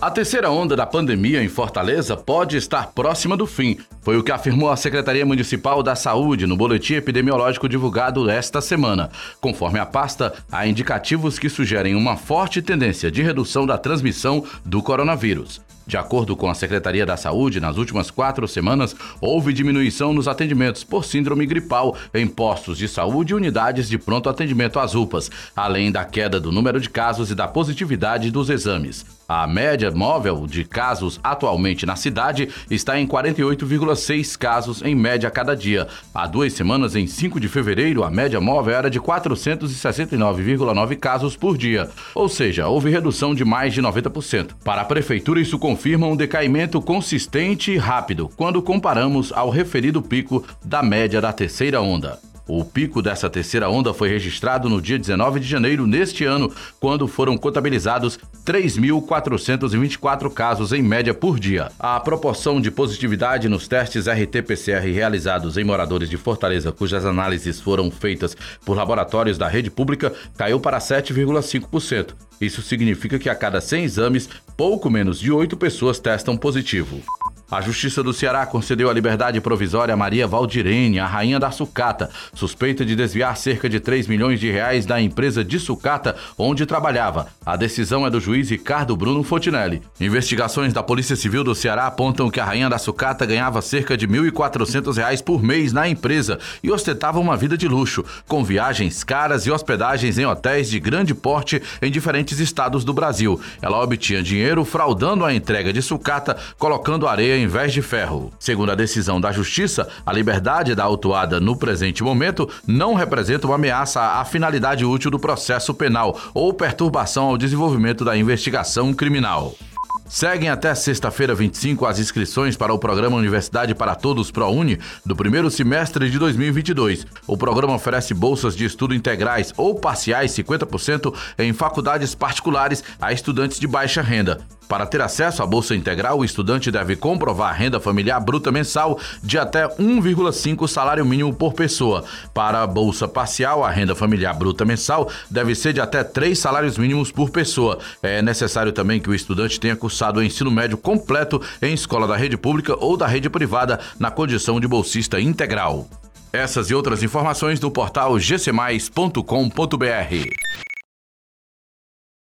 A terceira onda da pandemia em Fortaleza pode estar próxima do fim. Foi o que afirmou a Secretaria Municipal da Saúde no boletim epidemiológico divulgado esta semana. Conforme a pasta, há indicativos que sugerem uma forte tendência de redução da transmissão do coronavírus. De acordo com a Secretaria da Saúde, nas últimas quatro semanas, houve diminuição nos atendimentos por síndrome gripal em postos de saúde e unidades de pronto atendimento às UPAs, além da queda do número de casos e da positividade dos exames. A média móvel de casos atualmente na cidade está em 48,6 casos em média a cada dia. Há duas semanas, em 5 de fevereiro, a média móvel era de 469,9 casos por dia, ou seja, houve redução de mais de 90%. Para a prefeitura, isso confirma um decaimento consistente e rápido quando comparamos ao referido pico da média da terceira onda. O pico dessa terceira onda foi registrado no dia 19 de janeiro neste ano, quando foram contabilizados 3.424 casos em média por dia. A proporção de positividade nos testes RT-PCR realizados em moradores de Fortaleza, cujas análises foram feitas por laboratórios da rede pública, caiu para 7,5%. Isso significa que a cada 100 exames, pouco menos de 8 pessoas testam positivo. A Justiça do Ceará concedeu a liberdade provisória a Maria Valdirene, a rainha da sucata, suspeita de desviar cerca de 3 milhões de reais da empresa de sucata onde trabalhava. A decisão é do juiz Ricardo Bruno Fontinelli. Investigações da Polícia Civil do Ceará apontam que a rainha da sucata ganhava cerca de 1.400 reais por mês na empresa e ostentava uma vida de luxo, com viagens caras e hospedagens em hotéis de grande porte em diferentes estados do Brasil. Ela obtinha dinheiro fraudando a entrega de sucata, colocando areia em vez de ferro. Segundo a decisão da Justiça, a liberdade da autuada no presente momento não representa uma ameaça à finalidade útil do processo penal ou perturbação ao desenvolvimento da investigação criminal. Seguem até sexta-feira 25 as inscrições para o programa Universidade para Todos ProUni do primeiro semestre de 2022. O programa oferece bolsas de estudo integrais ou parciais 50% em faculdades particulares a estudantes de baixa renda. Para ter acesso à bolsa integral, o estudante deve comprovar a renda familiar bruta mensal de até 1,5 salário mínimo por pessoa. Para a bolsa parcial, a renda familiar bruta mensal deve ser de até 3 salários mínimos por pessoa. É necessário também que o estudante tenha cursado o ensino médio completo em escola da rede pública ou da rede privada na condição de bolsista integral. Essas e outras informações do portal gcmais.com.br.